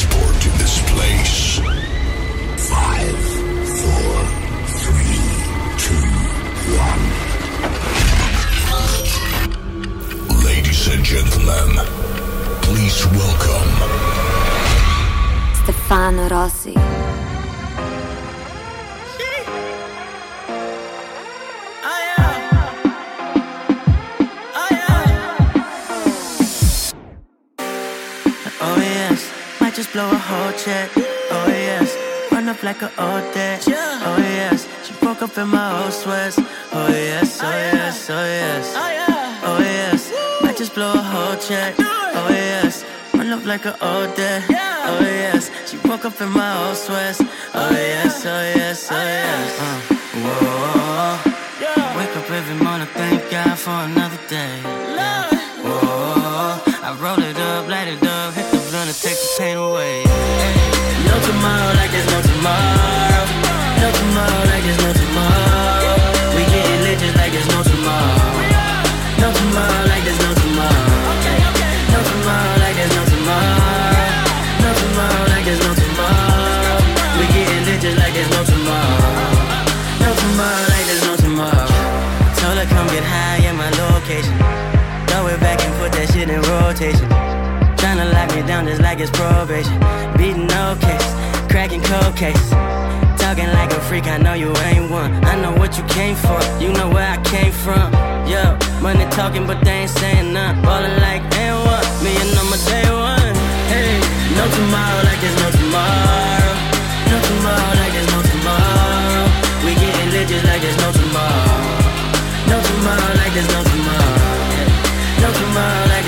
Be transported to this place. Five, four, three, two, one. Ladies and gentlemen, please welcome Stefano Rossi. Just blow a whole check. Oh yes, run up like an old debt. Oh yes, she broke up in my old sweats. Oh yes, oh yes, oh yes. Oh yes, might just blow a whole check. Oh yes, run up like an old debt. Oh yes, she broke up in my old sweats. Oh yes, oh yes, oh yes. Uh, whoa. Wake up every morning, thank God for another day. Rotation. Tryna lock me down just like it's probation. Beating no case, cracking cold case. Talking like a freak, I know you ain't one. I know what you came for, you know where I came from. Yo, money talking, but they ain't saying none. Ballin' like and what? Me and on my day one. Hey, no tomorrow like there's no tomorrow. No tomorrow like there's no tomorrow. We getting lit just like there's no tomorrow. No tomorrow like there's no tomorrow. No tomorrow like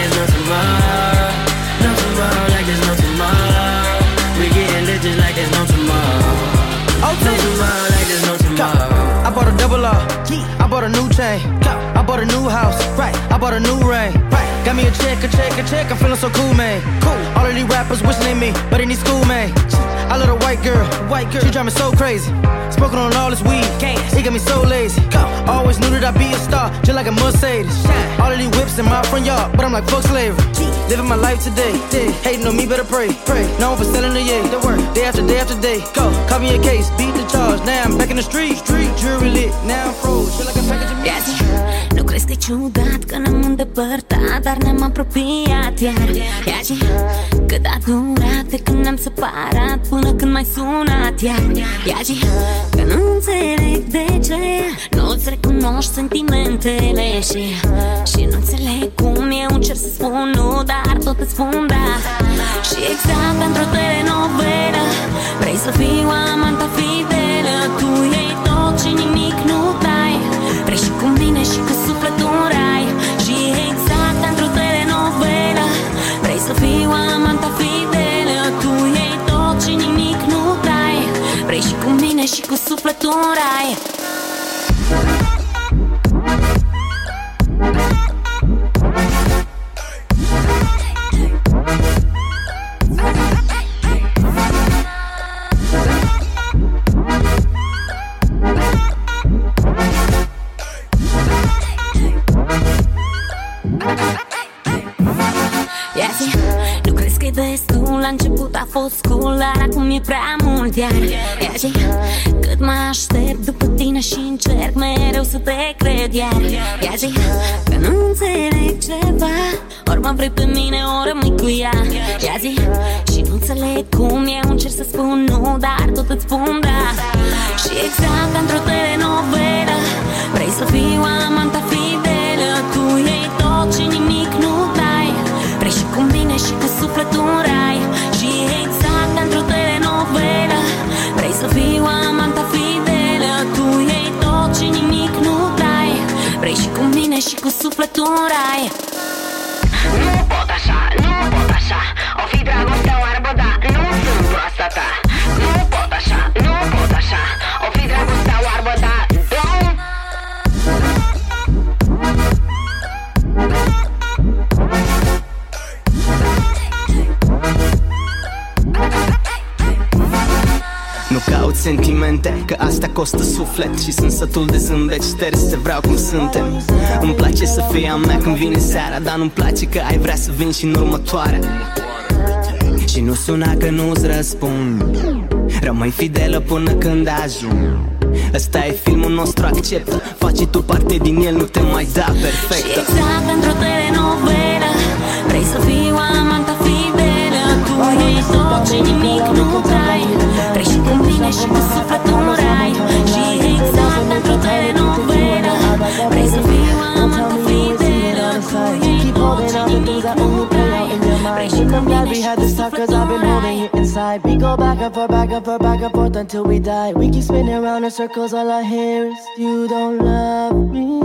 I bought a new chain. I bought a new house. Right. I bought a new ring. Right. Got me a check, a check, a check. I'm feeling so cool, man. Cool. All of these rappers wishing they me, but they need school, man. I love a white girl. White girl. She drive me so crazy. Smoking on all this weed. It got me so lazy. Always knew that I'd be a star, just like a Mercedes. All of these whips in my front yard, but I'm like fuck slavery. Living my life today. Hating on me, better pray. Pray. Known for selling the yay. The work. Day after day after day. Go. Call me a case, beat the charge. Now I'm back in the street. Street jury lit. Now I'm froze. Feel like a package of Ia zi, nu crezi că e ciudat că ne-am îndepărtat Dar ne-am apropiat iar. Ia zi, cât a durat de când ne-am separat Până când mai sunat iar. Ia zi, că nu înțeleg de ce. Nu-ți recunoști sentimentele Și, și nu înțeleg cum eu încerc să spun nu Dar tot îți spun da. Și exact într-o telenovelă Vrei să fiu amanta fidelă Tu iei tot și nimic nu dai. Vrei și cu mine și cu sufletul în rai. Și exact într-o telenovelă Vrei să fiu amanta fidelă Tu iei tot și nimic nu dai. Vrei și cu mine și cu sufletul în rai suflet Și sunt sătul de zâmbet șters Te vreau cum suntem Îmi place să fie a mea când vine seara Dar nu-mi place că ai vrea să vin și în următoarea Și nu suna că nu-ți răspund Rămâi fidelă până când ajung Asta e filmul nostru, acceptă Faci tu parte din el, nu te mai da perfectă Și exact într-o telenovelă Vrei să fii amanta fidelă Tu ești tot și nimic nu dai Treci cu mine și cu sufletul watching things that only play out in your mind. I'm glad we had this talk, cause I've been holding it inside. We go back and forth, back and forth, back and forth until we die. We keep spinning around in circles, all I hear is, You don't love me.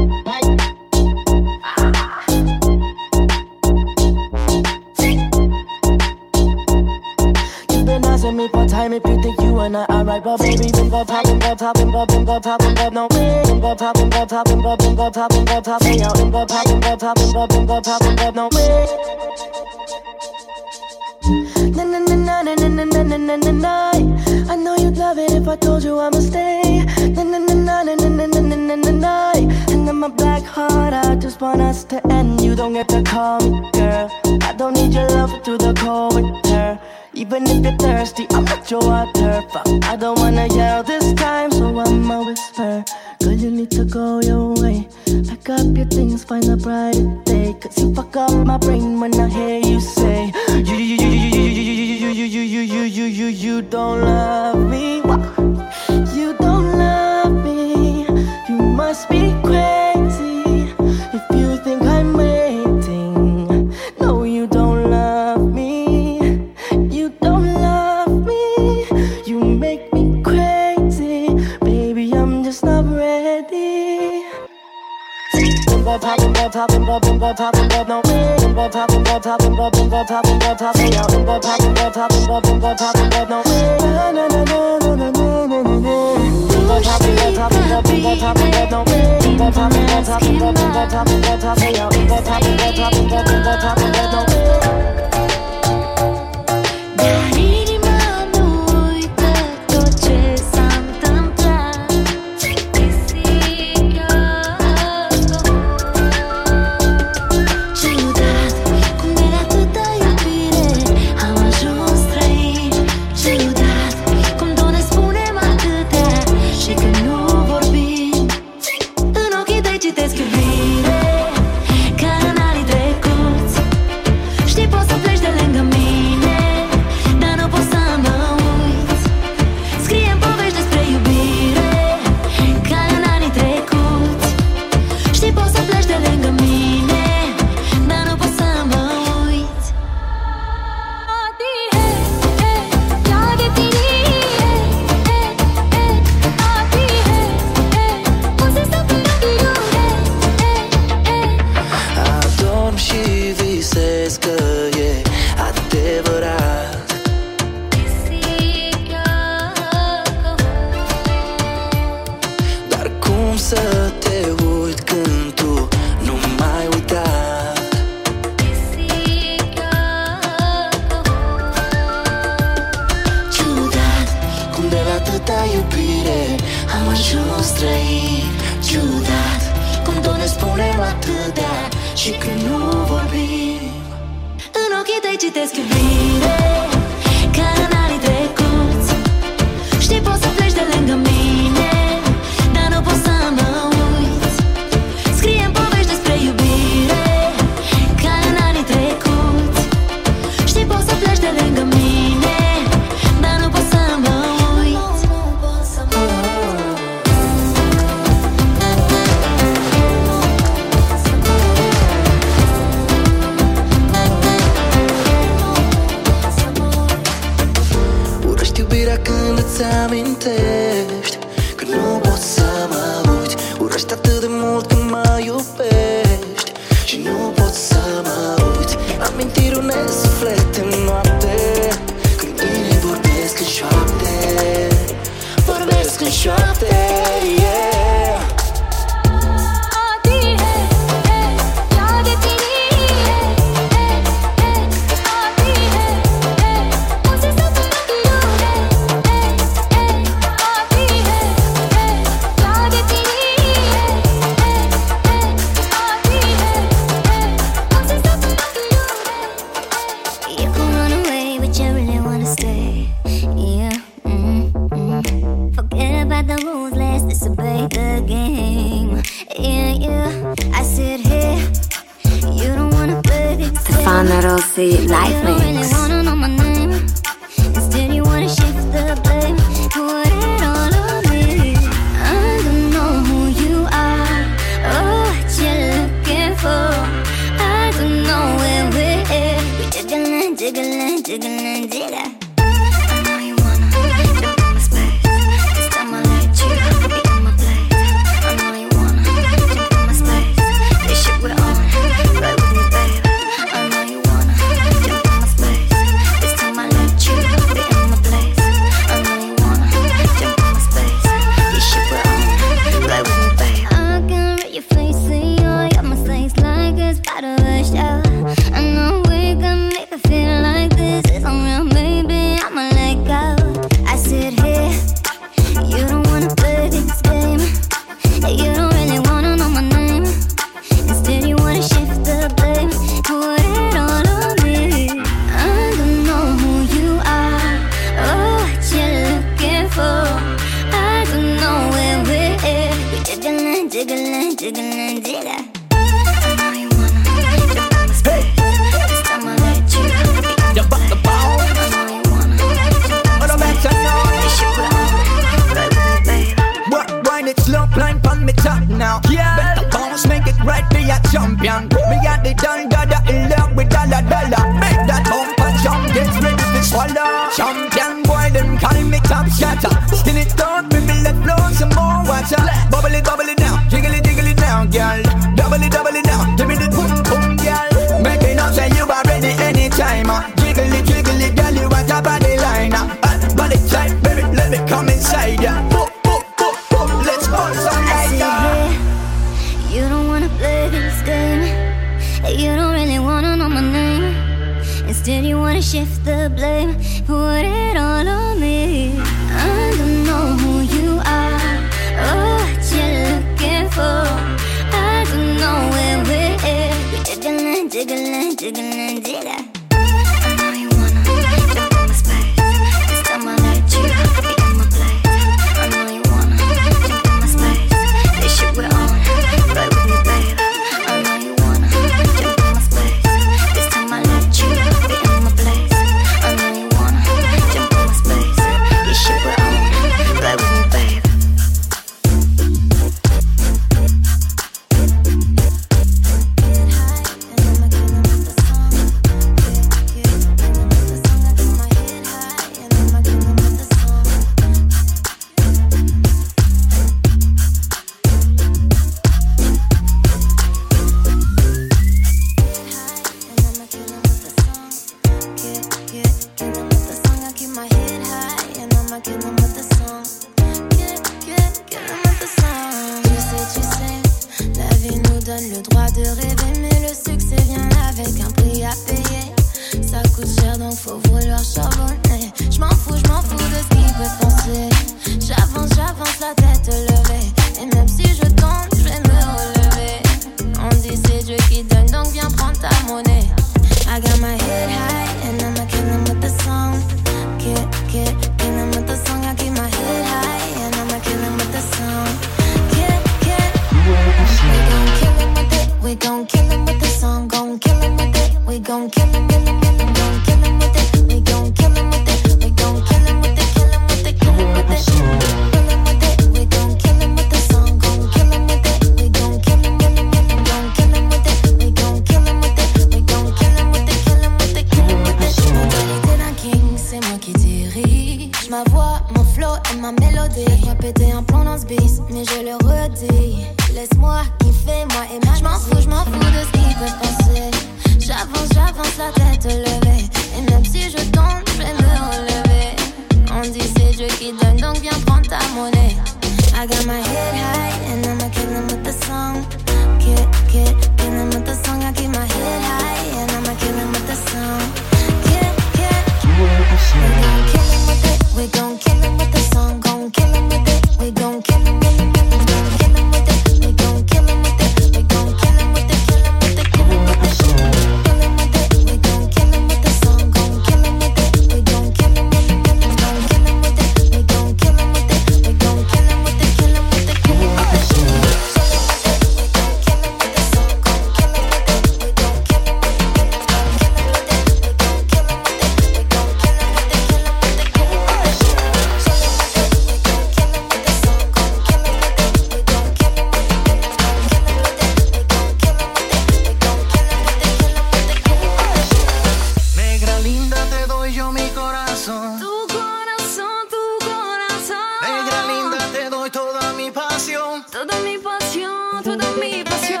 toda mi pasión.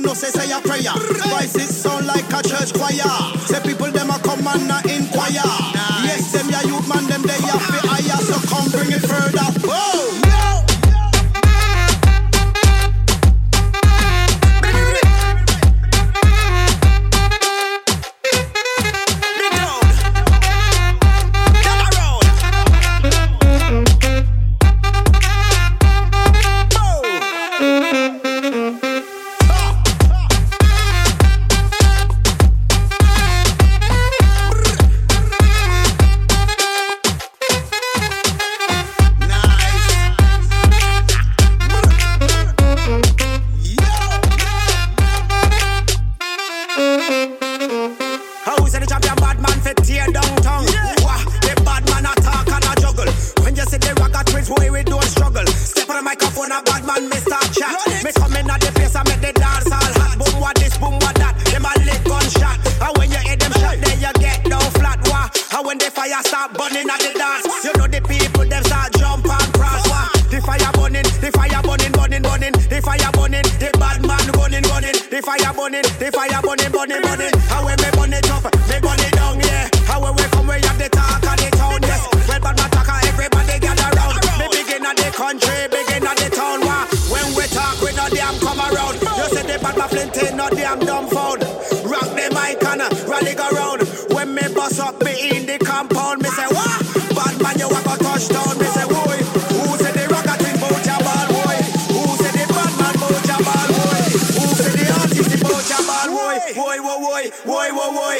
no sé fire start burning at the dance. You know the people them start jump and cross. Wah! The fire burning, the fire burning, burning, burning. The fire burning, the bad man running, running. The fire burning, the fire burning, burning, burning. How we me burn it up, me burn it down, yeah. How we come, we have the talk and the town, yes. Well, bad man talk everybody gather round. Me begin at the country, begin at the town. Wah! When we talk, we know them come around. You say the bad man flint not no damn dumbfound. bust up be in the compound. Me say, what? Bad man, you go touch down, Me say, boy, who said the rocket in Bocha Ball, boy? Who said the bad man Bocha Ball, boy? Who said the artist in Bocha Ball, boy? Boy, boy, boy, boy, boy, boy.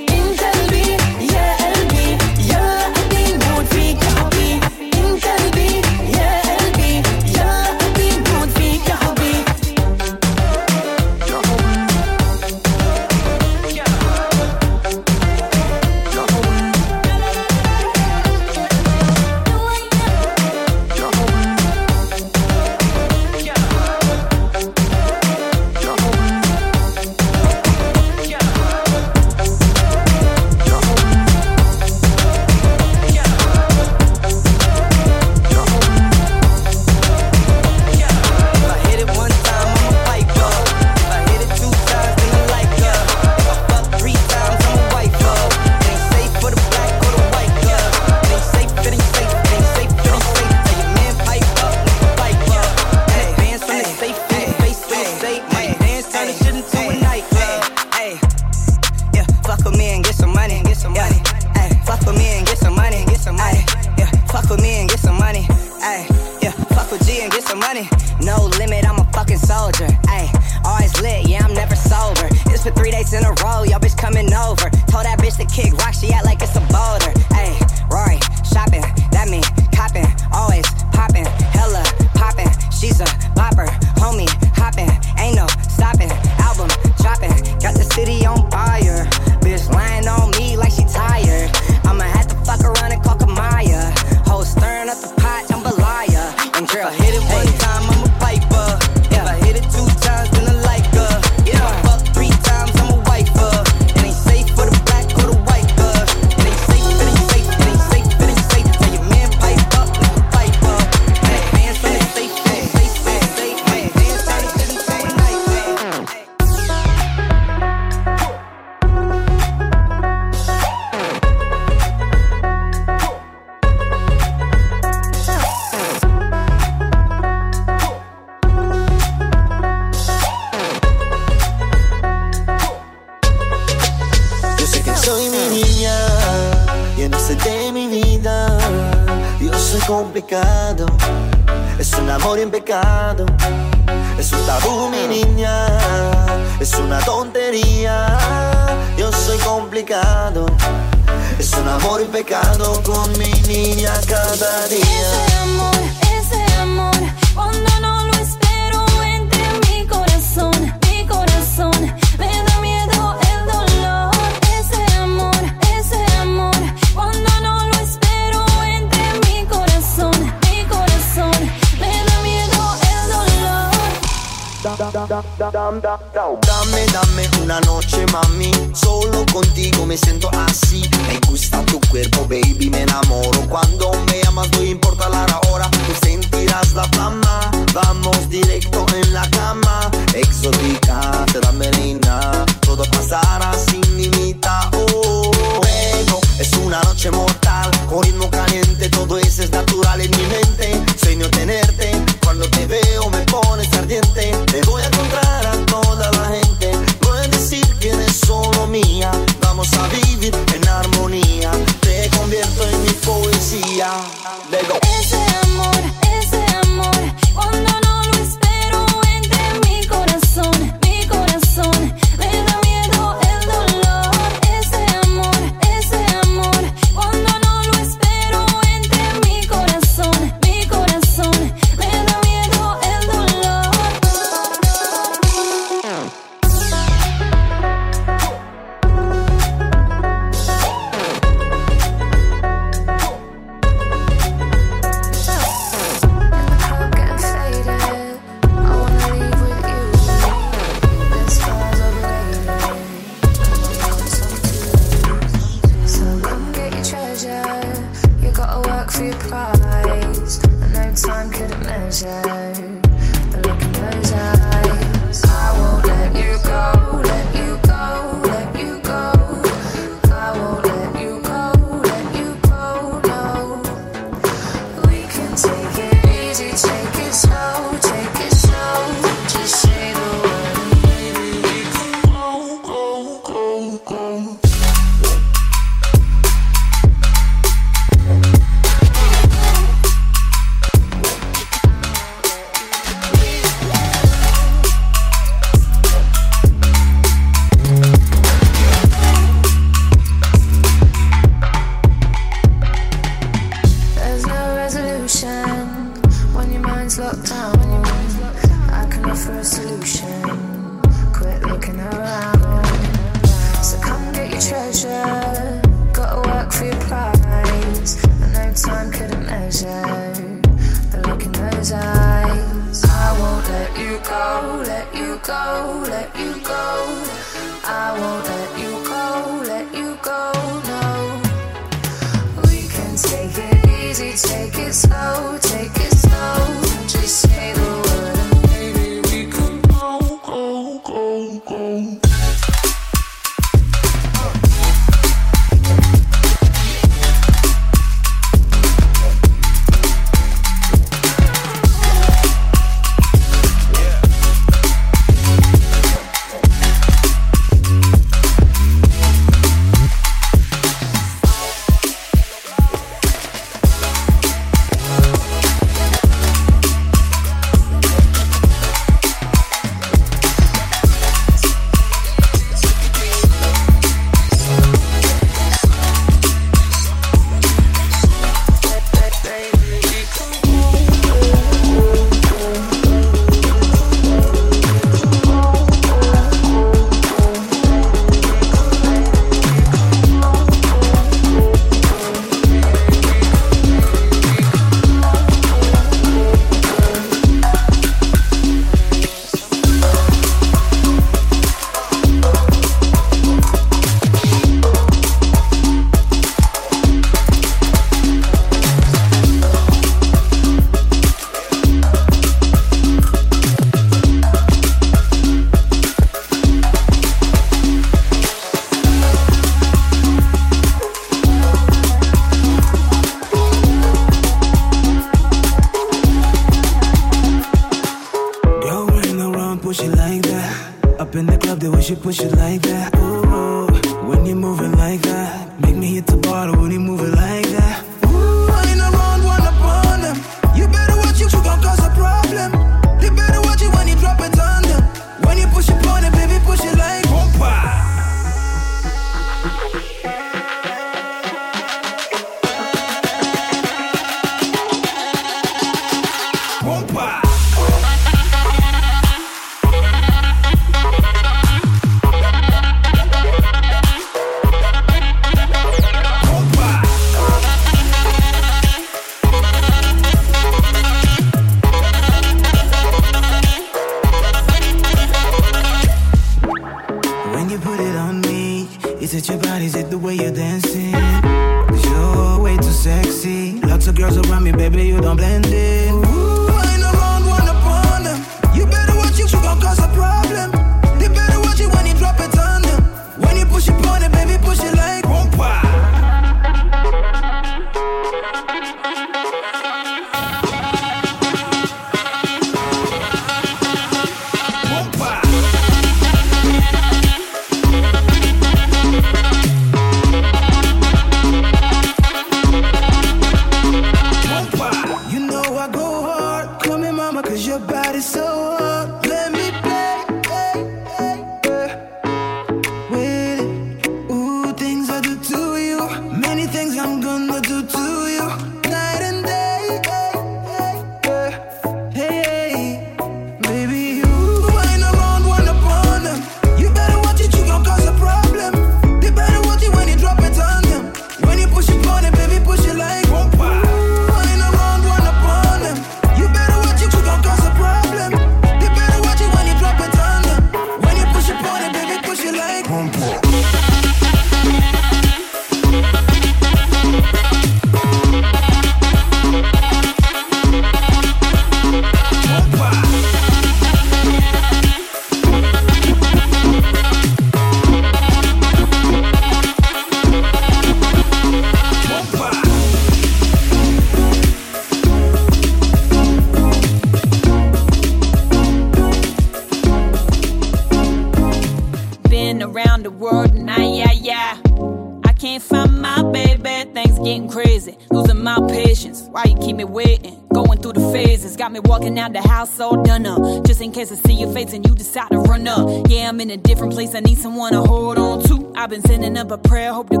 in a different place. I need someone to hold on to. I've been sending up a prayer, hope to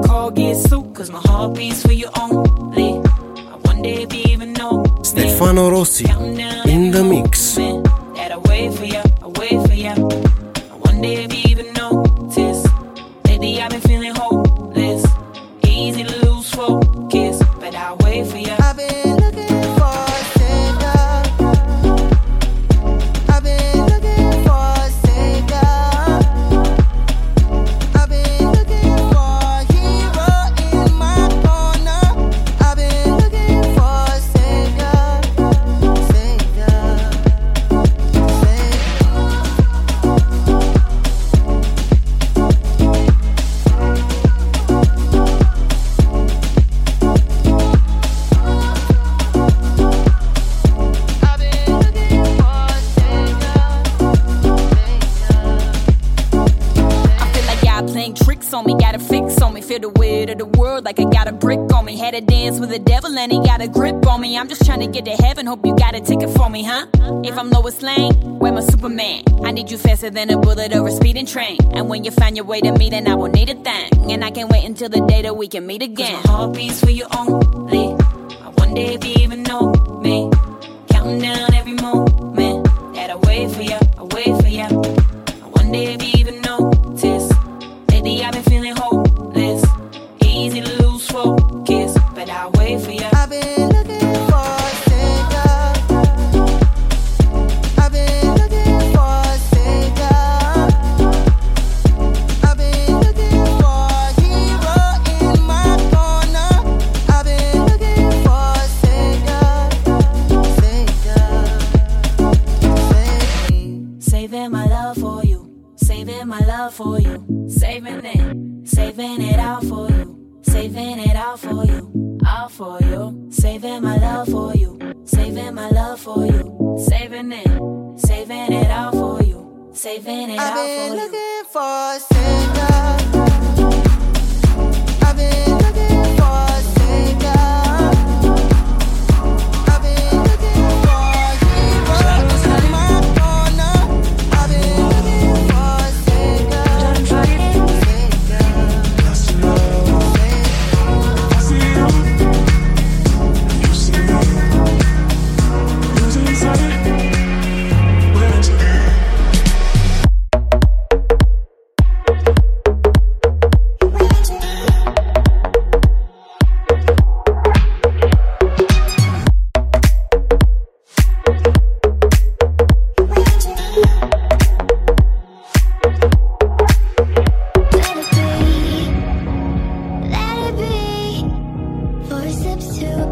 waiting. To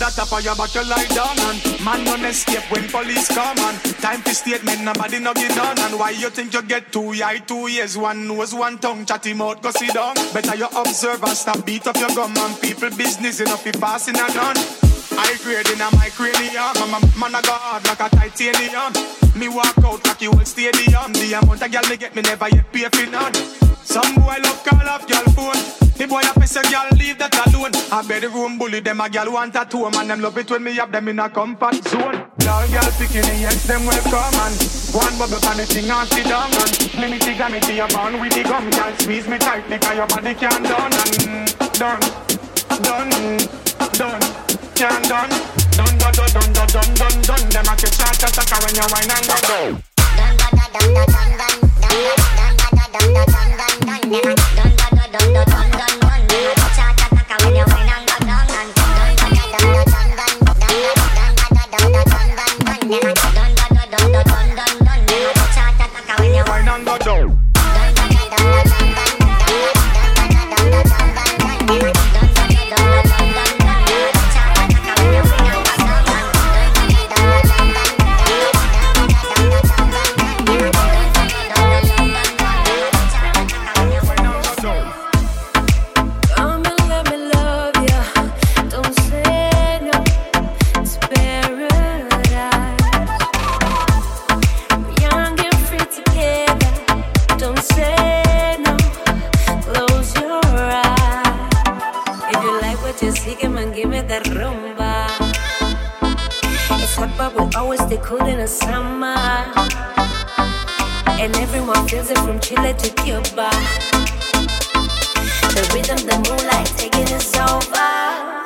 that up of your back, you lie down. And man, none escape when police come. And time for statement, nobody no get done. And why you think you get two eye, two ears, one nose, one tongue, chatty mouth, go sit down. Better you observe and stop beat up your gum. And people business enough, be passing a gun. I grade in a my cranium. I'm a man, hard like a titanium. Me walk out like you old stadium. The amount of girl me get, me never yet pay for none. Some boy love call up girl phone. The boy a piss a girl, leave that alone. I bedroom bully them a girl want a two man. Them love it when me have them in a comfort zone. Girl, girl picking the yes, them welcome and one bubble on the thing and sit down and me to your bone with the gum. Girl squeeze me tight because your body can't done and done, done, done, can't done. Done, done, done, done, done, done, done, done. Them a catch shot attacker when you wine and go down. Wine always stay cool in the summer. And everyone feels it from Chile to Cuba. The rhythm, the moonlight taking us over.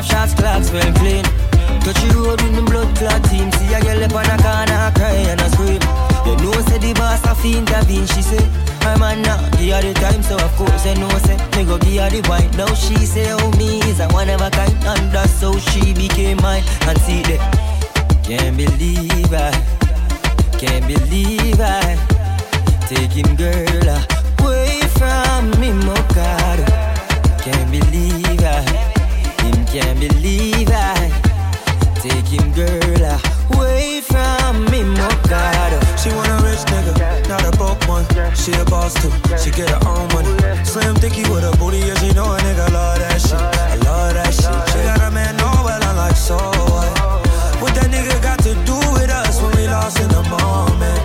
Off shots, clocks well clean. Touch the road with the blood clot team. See a girl up on a corner, cry and I scream. You know say the boss have to intervene She say, I'm a now, give her the time So of course I know say, me go give her the wine. Now she say, oh me is a one of a kind And that's how she became mine. And see that, can't believe I can't believe I take him girl away from me, Mokado. Can't believe I, can't believe I take him girl away from me, Mokado. She want a rich nigga, not a broke one. She a boss too, she get her own money. Slim thicky with a booty, yeah, she know a nigga love that shit. I love that shit. She got a man, no, but I'm like, so what? What that nigga got to do with us when we lost in the moment?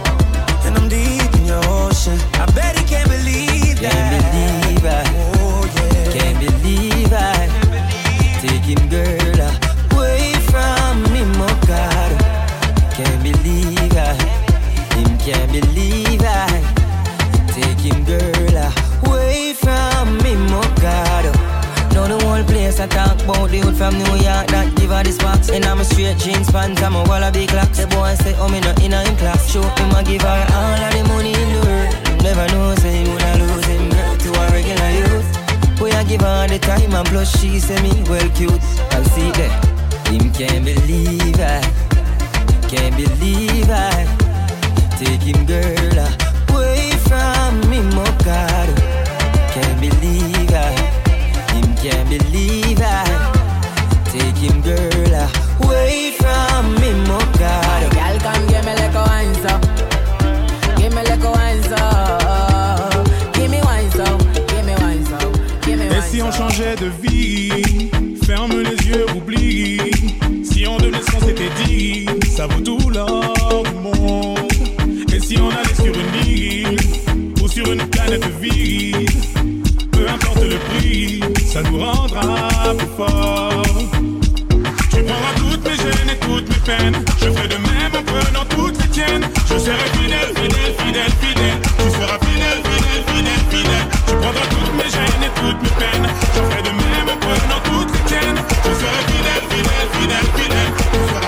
And I'm deep in your ocean. I bet he can't believe that. Can't believe I him girl away from me, Mokado. Now the whole place I talk about the hood from New York that give her the sparks. And I'm a straight jeans pants, I'm a wallaby clocks. The boy say, oh me not in a in class. Show him I give her all of the money in the world. Never know say he woulda lose him to a regular youth. Boy I give her the time and plus she say me well cute. I see that him can't believe I, can't believe I take him girl away from me, Mokado. Can't believe I. Him can't believe I take him girl away from me, Mokado. Girl, come give me like a wine so. Give me like a wine so. Give me wine so. Give me wine so. Give me Et wine si on changeait de vie Ferme les yeux, oublie Si on devenait ce qu'on s'était dit Ça vaut tout l'or Et si on allait sur une île Ou sur une planète vide Peu importe le prix Ça nous rendra plus forts. Tu prendras toutes mes gênes et toutes mes peines. Je ferai de même en prenant toutes les tiennes. Je serai fidèle, fidèle, fidèle, fidèle. Tu seras fidèle, fidèle, fidèle, fidèle. Tu prendras toutes mes gênes et toutes mes peines. Je ferai de même en prenant toutes les tiennes. Je serai fidèle, fidèle, fidèle, fidèle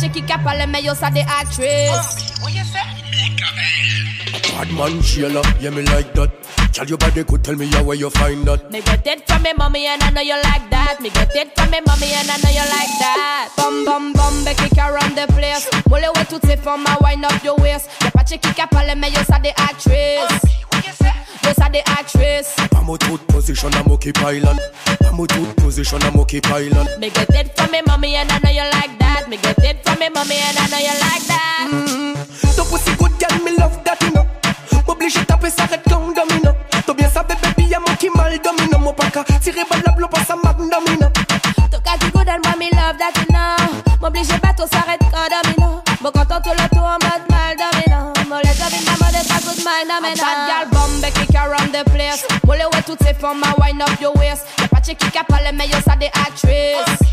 waist Y'a pas de qui cap à mais yo ça des actrices Bad man, Sheila, yeah, me like that. Tell your body could tell me yeah, where you find that. Me got it from me mommy and I know you like that. Me got it from me mommy and I know you like that. Bum bum bum Becky run the place. Molle ouais toutes ces femmes à wind up your waist. Y'a pas de qui cap à mais yo ça des actrices Yo ça des actrices I'm a tooth position, I'm okay pilot. I'm a tooth position, I'm okay pilot. Me get it from me mommy and I know you like that Me get it from me mommy and I know you like that Ton pussy good girl, me love that, you know. M'oblige taper ça red comme domino. T'as bien ça, baby, y'a mon qui mal domino. Mon paca, tiré balle la blow, passe à magnomino. Toca du good and mommy love that you know M'oblige bateau s'arrête quand domino Bon quand tout le tour en mode mal domino Molle top in ma mode pas good mind domino Bad gal bombe qui run the place Molle ouais toutes ces femmes à wind up your waist Y'a pas de qui à mais yo ça des actrices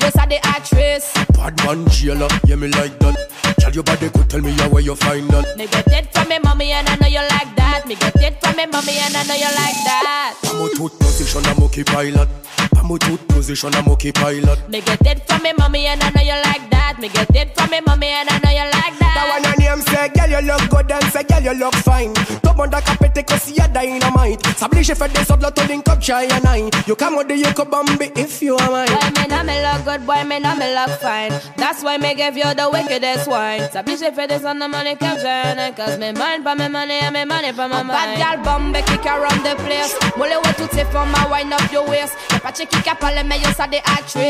Yo ça des actrices Bad man, Sheila, yeah, me like that. Tell your body could tell me yeah, where you find that. Me get it from me mommy and I know you like that Me get it from me mommy and I know you like that I'm a tooth position, I'm okay pilot. I'm a tooth position, I'm okay pilot. Me get it from me mommy and I know you like that Me get it from me mommy and I know you like that That one your name say, girl you look good and say, girl you look fine. Tout monde a capté que si y'a dynamite. S'oblige fait des autres to link up shy and I. You come with the you could bombi if you are mine. Boy, me know me look good, boy, me know me look fine. That's why me give you the wickedest wine. S'oblige fait des on the money caption. Cause me mind for me money and me money for my mind. Bad gal bombe qui run the place. Molle ouais toutes ces femmes à wind up your waist. Y'a pas de qui cap à mais yo ça des actrices.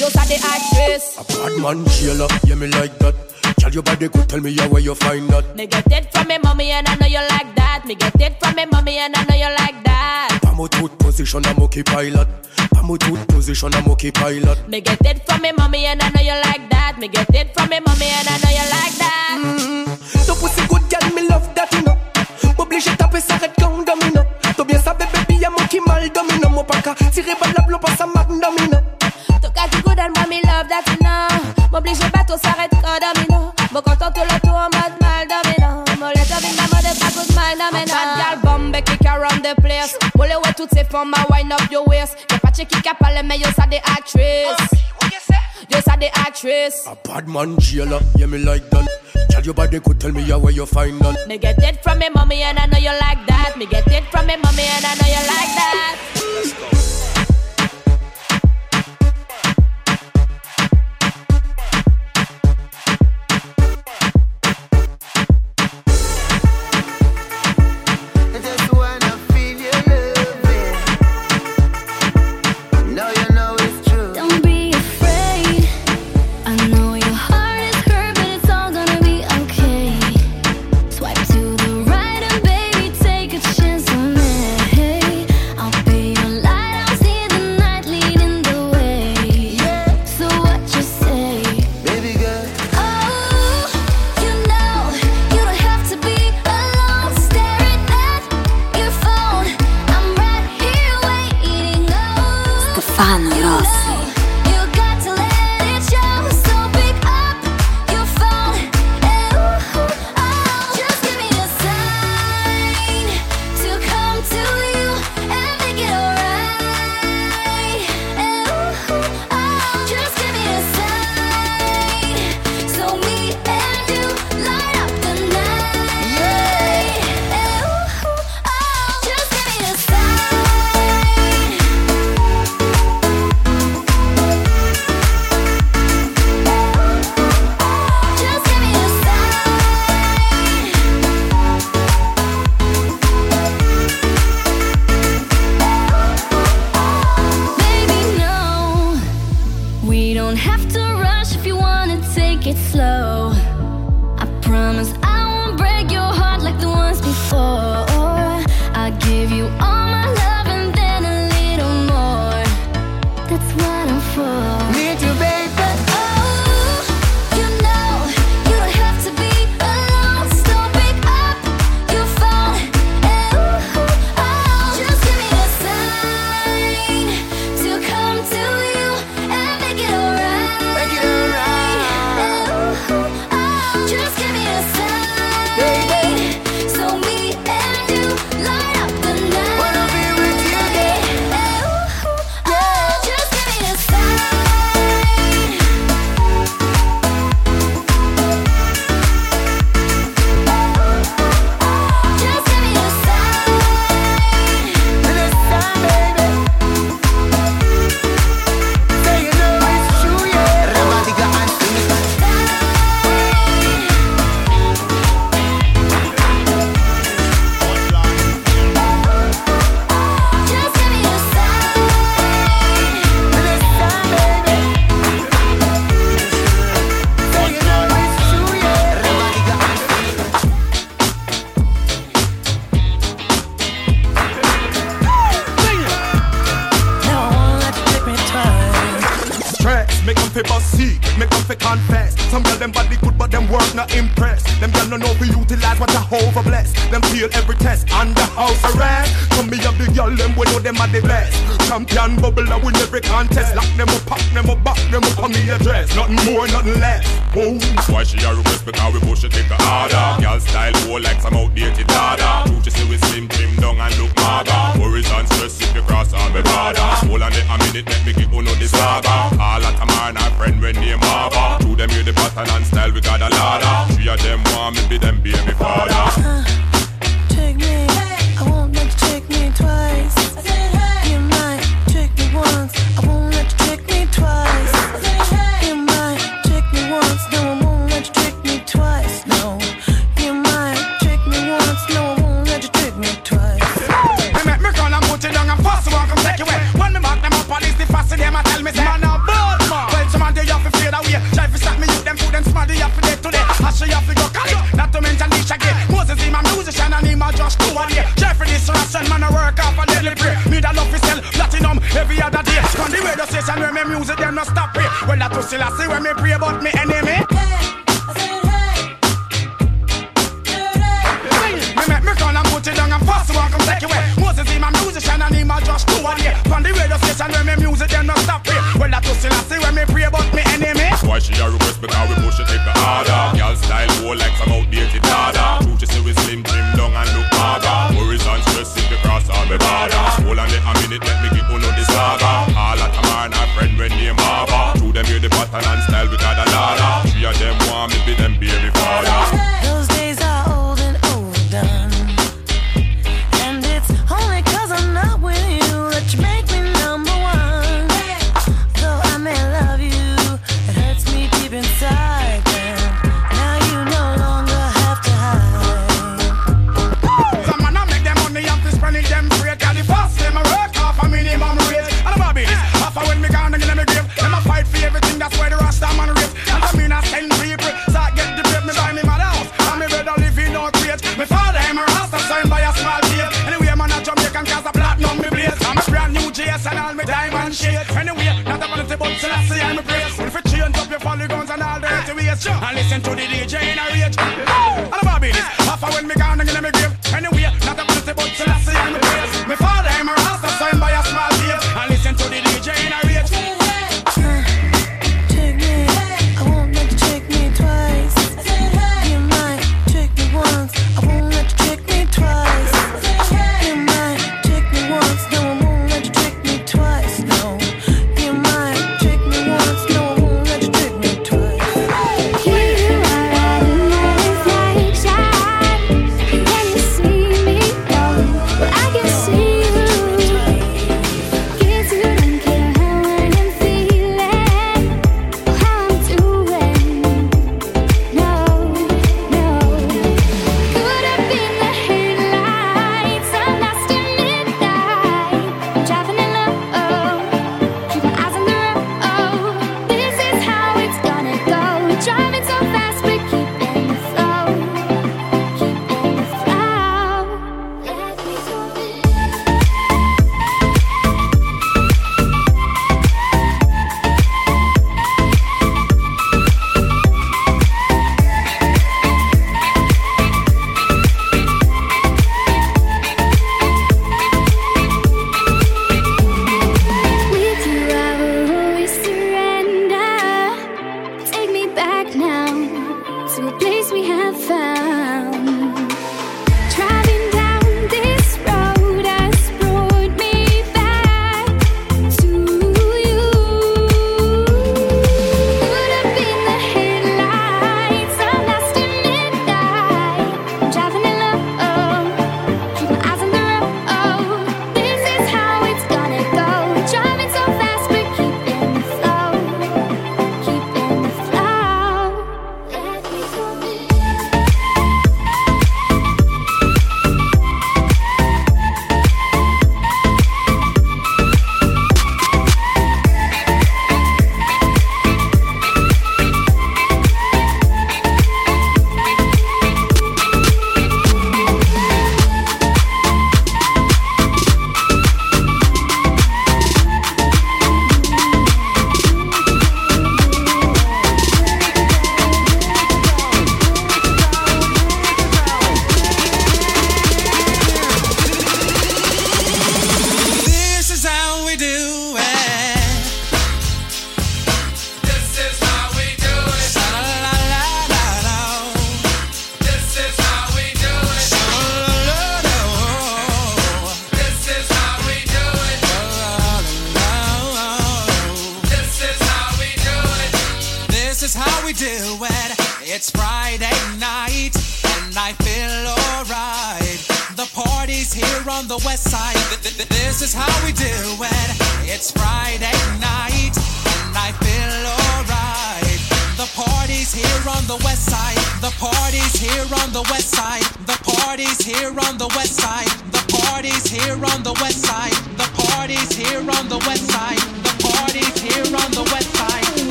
Yo ça des actrices. Bad man, Sheila, yeah, me like that. Tell your body could tell me yeah, where you find that. Me get it from me mommy and I know you like that. Me get it from me mommy and I know you like that. I'm a tooth position, I'm okay pilot. I'm a tooth position, I'm okay pilot. Me get it from me mommy and I know you like that. Me get it from me mommy and I know you like that. Mm-hmm. Ton pussy good girl, me love that, you know. M'oblige taper ça red comme domino. T'as bien ça, baby, y'a mon qui mal domino. Mon paca, tiré balle la blow, passe à magnomino. Toca du good and mommy love that you know M'oblige bateau s'arrête quand domino Bon content tout le tour en mode mal domino phenomenal. Bad girl, bombe, kick around the place. All the way to take from my wine up your waist. Y'a pas check qui parle, mais yo ça des actrices. Yo ça des actress. A bad man jailer, yeah me like that. Tell your body could tell me how where you find none. Me get it from me mommy and I know you like that. Me get it from me mommy and I know you like that. Let's go. And listen to the DJ in a rage.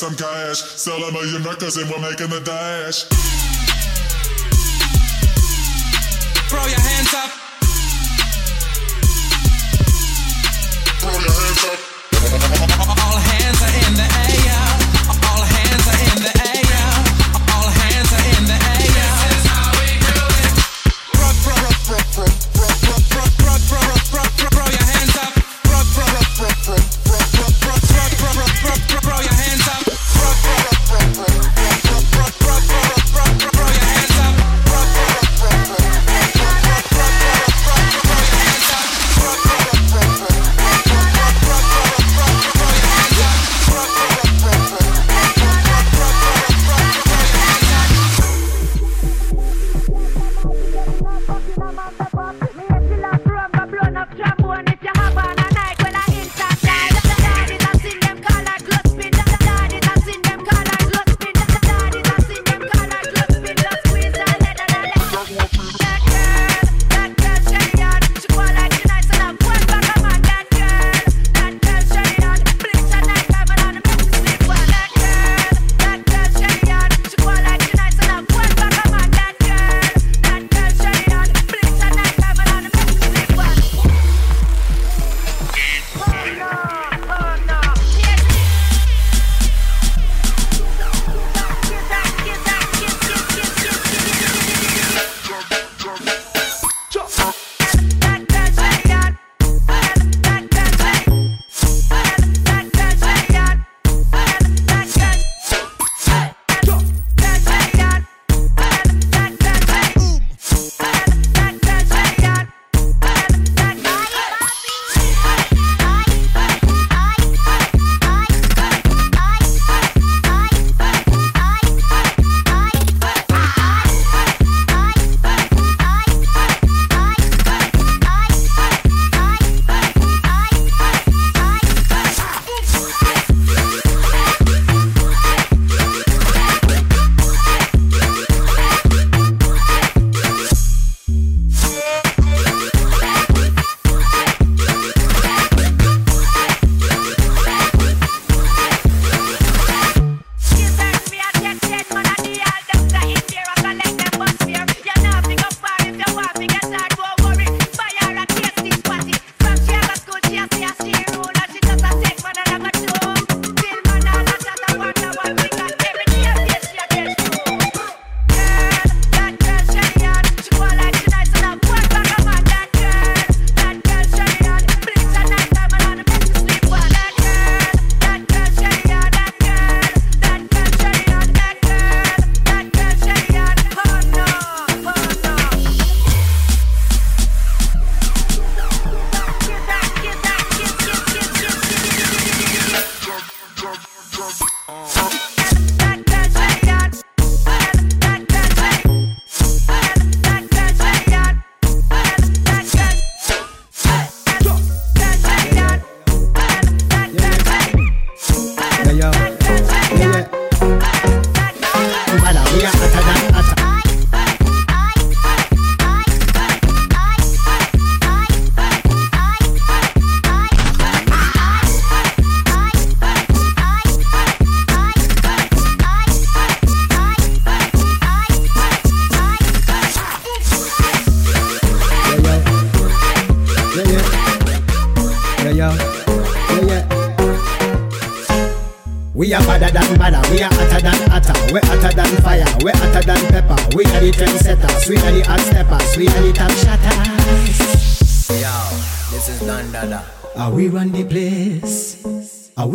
some cash. Sell a million records and we're making the dash. Throw your hands up.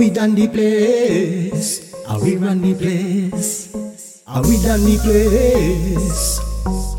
we done the place? Are we run the place? Are we done the place?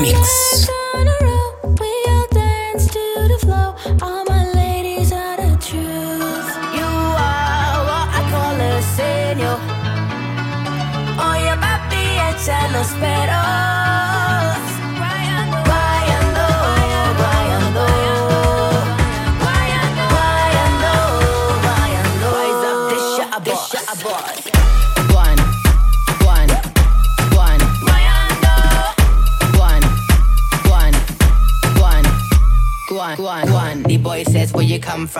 Mix.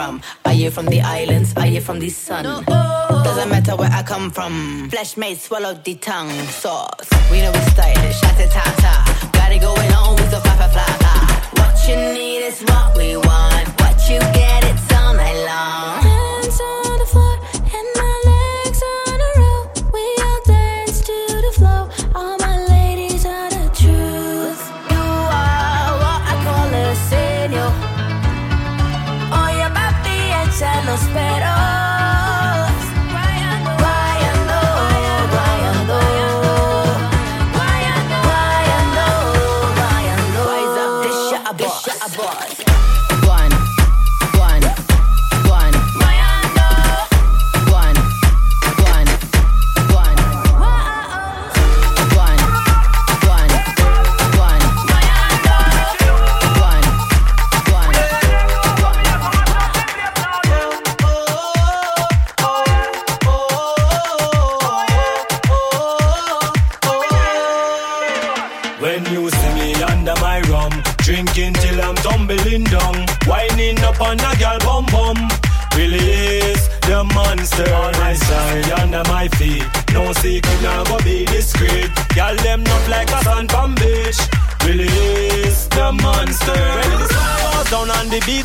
From? Are you from the islands? Are you from the sun? Doesn't matter where I come from. Flesh made swallow the tongue. Sauce. We know we style. Shut it, ta ah. ta. Got it going on with the fly, fly, fly, fly. What you need is what we want. What you get, it's all night long.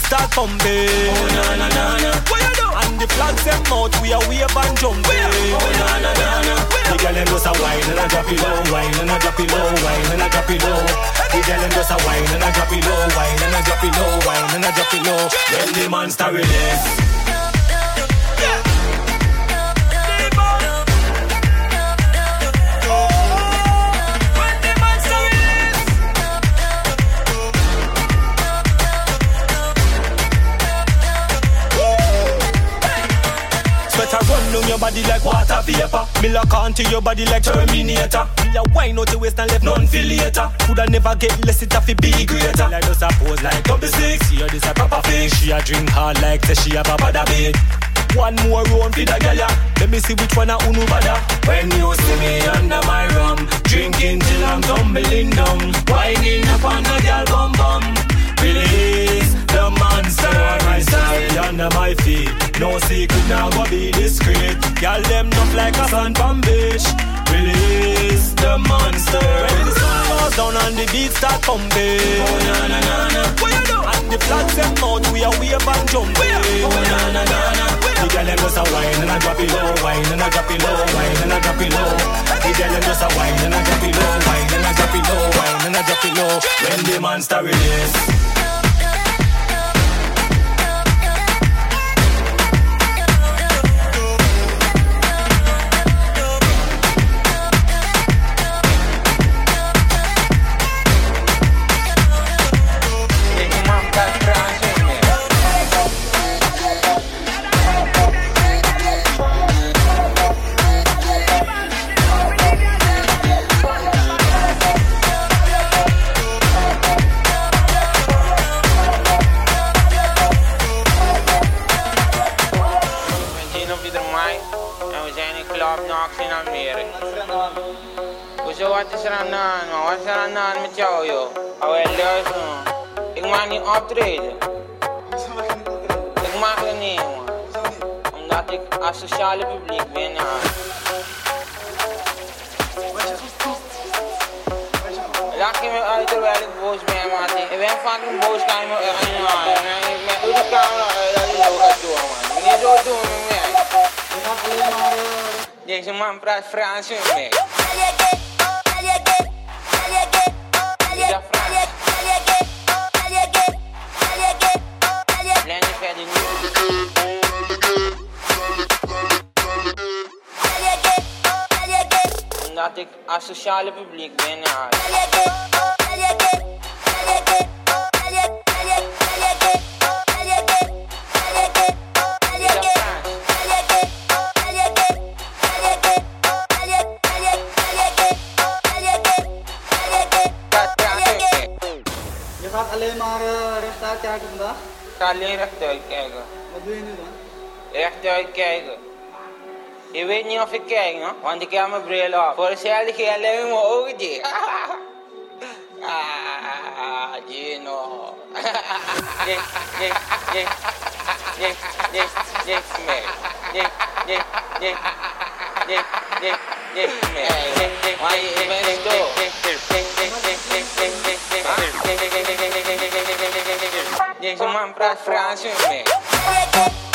And start pumping. Oh na na na na. What you do? And the flags them out, we are wave and jumping. Oh na na na na. The girl them just a wine and a drop it low, wine and a drop it low, wine and a drop it low. The girl them just a wine and a drop it low, wine and a drop it low, wine and a drop it low. When the monster release. Body like water vapor. Me lock on to your body like Terminator. Me a wine out the waist and left none feel later. Coulda never get less, it a fi be greater. Like just a pose like double six. See her this a proper fish. She a drink hard like say she a baba da big. One more round for the gala. Let me see which one a unu bada. When you see me under my rum, drinking till I'm tumbling down, whining up on the girl bum bum. Release the monster on my side, under my feet. No secret now, go be discreet. Girl them not like a sun from beach. Release the monster. When the sun goes down and the beat start pumping. Oh na na na na. What you do? And the flags them out, we are wave and jumping. Oh na na na na. The girl them just a wine and a drop it low, wine and a drop it low, wine and a drop it low. The girl them just a wine and a drop it low, wine and a drop it low, wine and a drop it low. When the monster release. comprar França em mim. Dat ik asociale publiek ben. Ja. Ga alleen rechtuit kijken. Wat doe je nu dan? Rechtuit kijken. Je weet niet of ik kijk, want ik heb mijn bril af. Voor hetzelfde geld alleen ik mijn ogen dicht. ah, Gino. Niks, niks, niks, niks, niks, niks meer. Niks, niks, niks, niks, niks, niks meer. Maar je bent doof. Fez uma pra frase, man.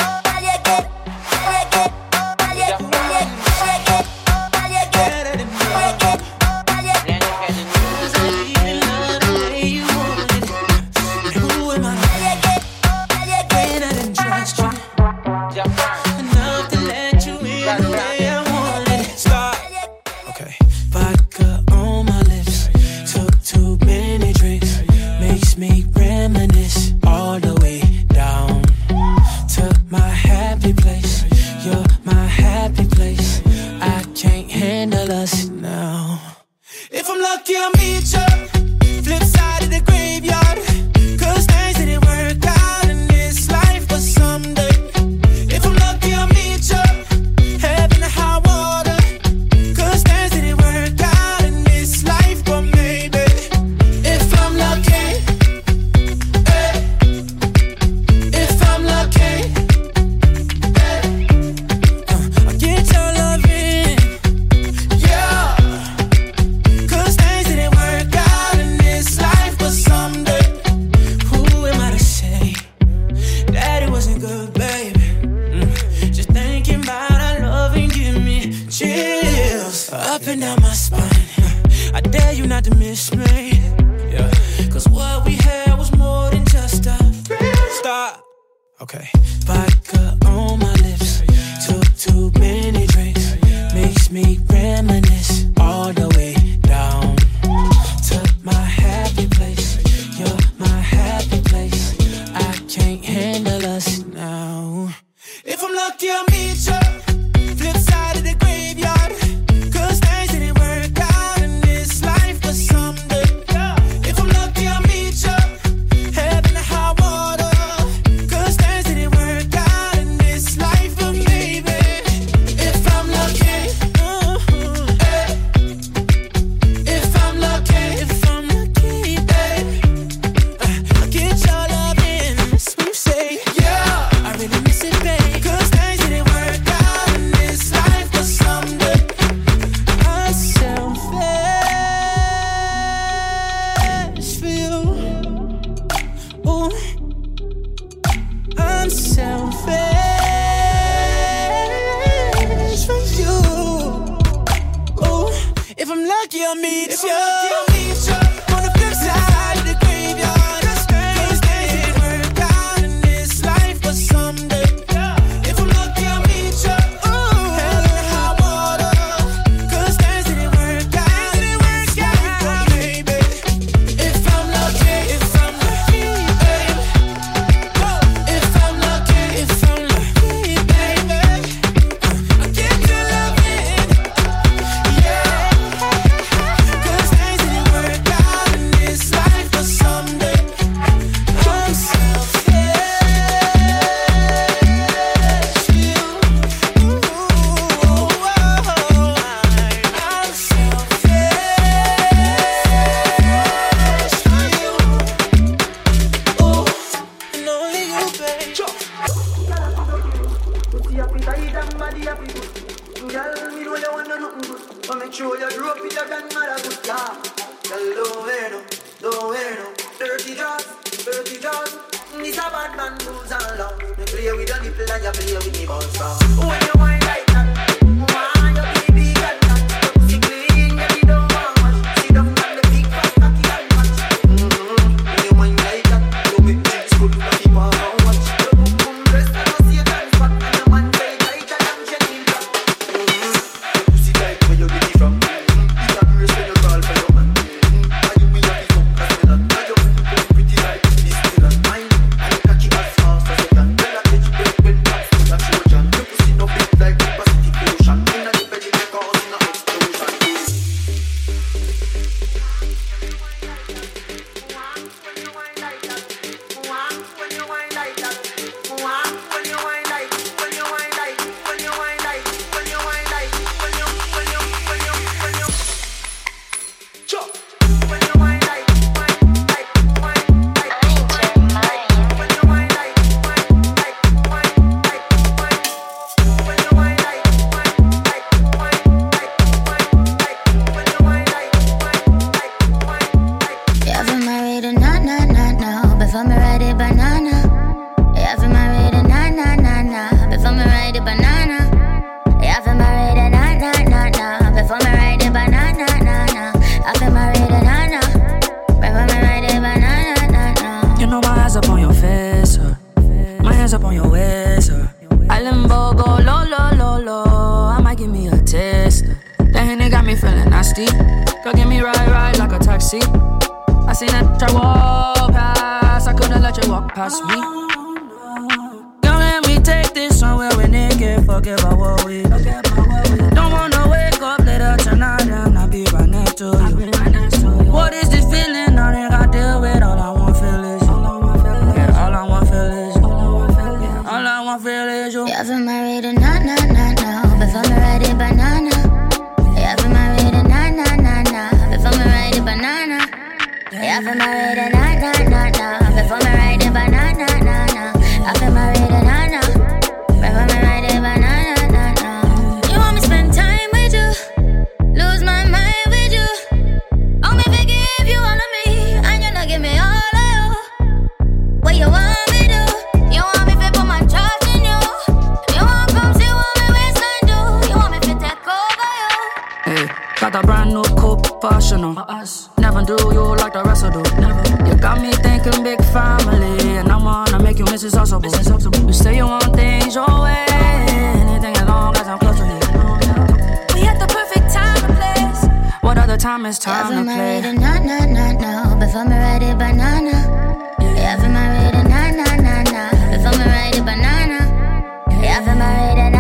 personal. Never do you like the rest of them. Never. You got me thinking big family, and I wanna make you Mrs. Usable. You say you want things your way, anything as long as I'm close to you. We the perfect time and place. What other time is time yeah, to play? Married nah, nah, nah, nah. Before me ride a banana. Yeah, if I'm married, nah, nah, nah, nah. Before me ride a banana. Yeah, if I'm married,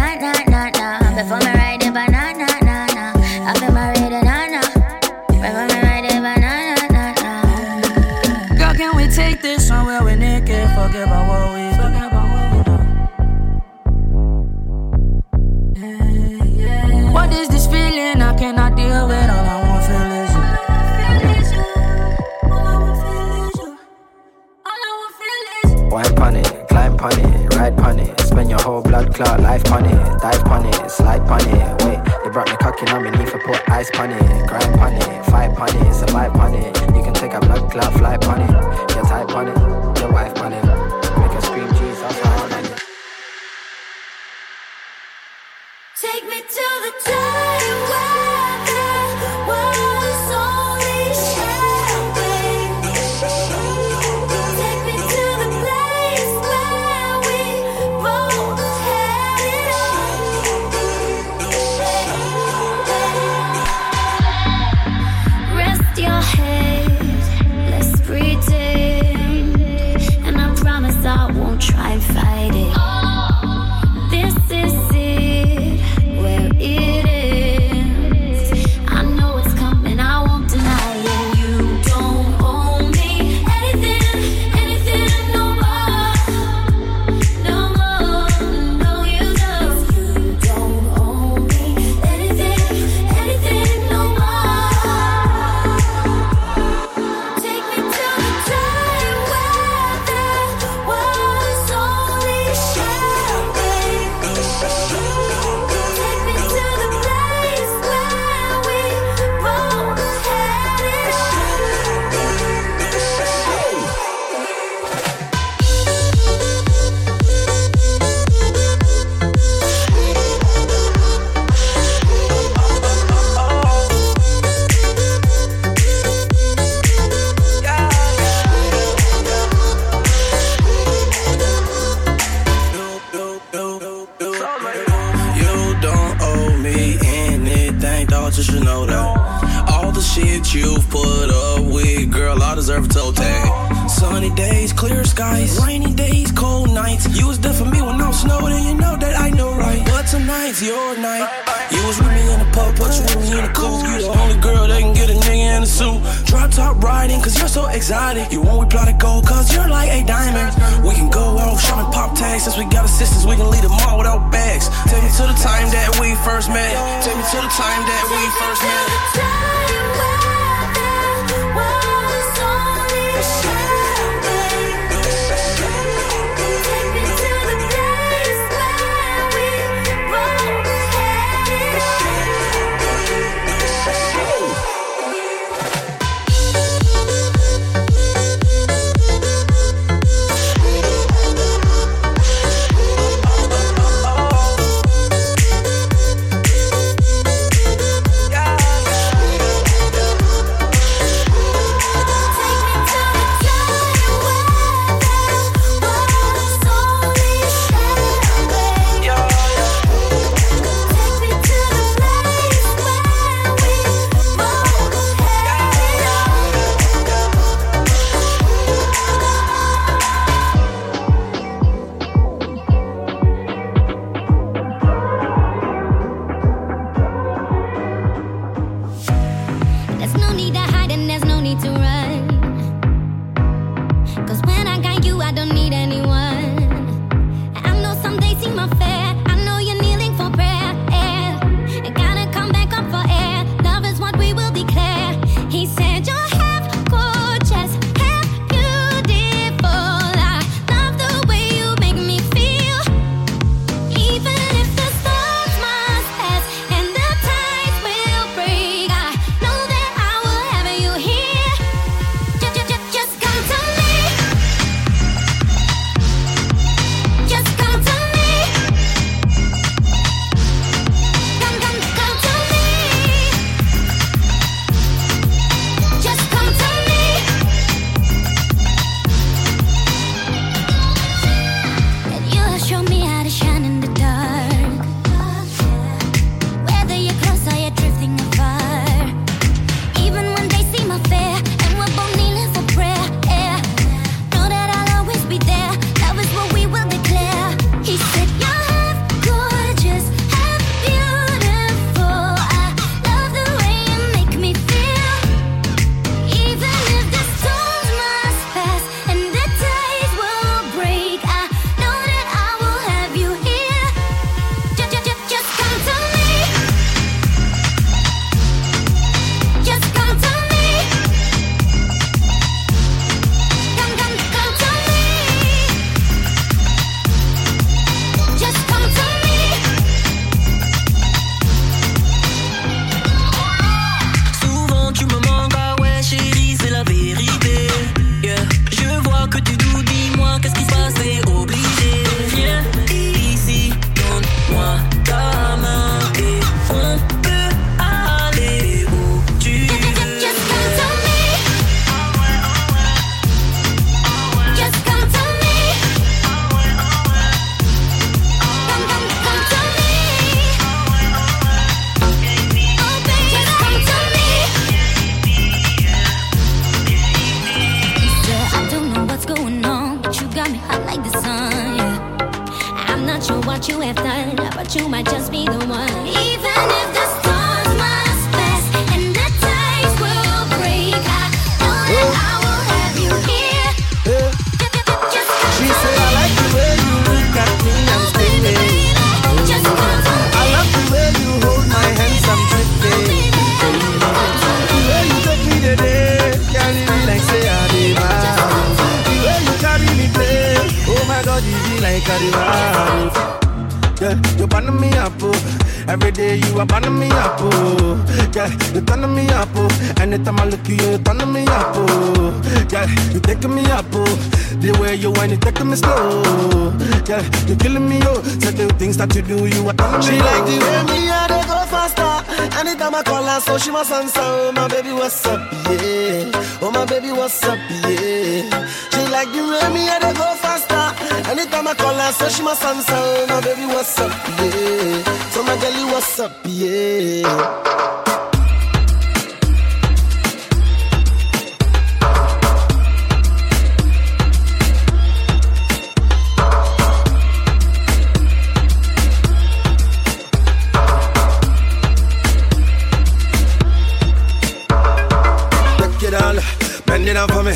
bend it down for me.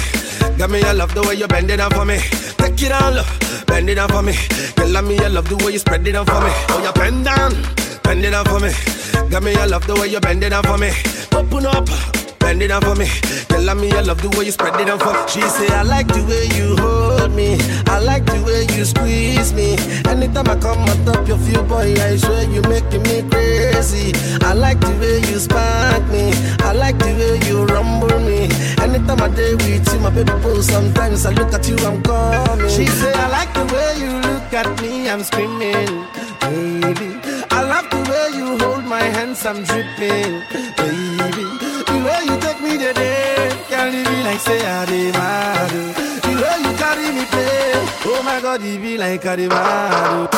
Got me, I love the way you bend it down for me. Take it down, look, bend it down for me. Girl, I me, I love the way you spread it down for me. Oh, you bend down, bend it down for me. Got me, I love the way you bend it down for me. Open up Bend it down for me. Tell me I love the way you spread it down for me. She say I like the way you hold me. I like the way you squeeze me. Anytime I come on top your feel, boy, I swear you making me crazy. I like the way you spank me. I like the way you rumble me. Anytime I day with you, my baby pull. Sometimes I look at you, I'm coming. She say I like the way you look at me, I'm screaming, baby. I love the way you hold my hands, I'm dripping, baby. The way you take me there, can't leave me like say I did mad. The way you carry me play, oh my God, it be like I did mad.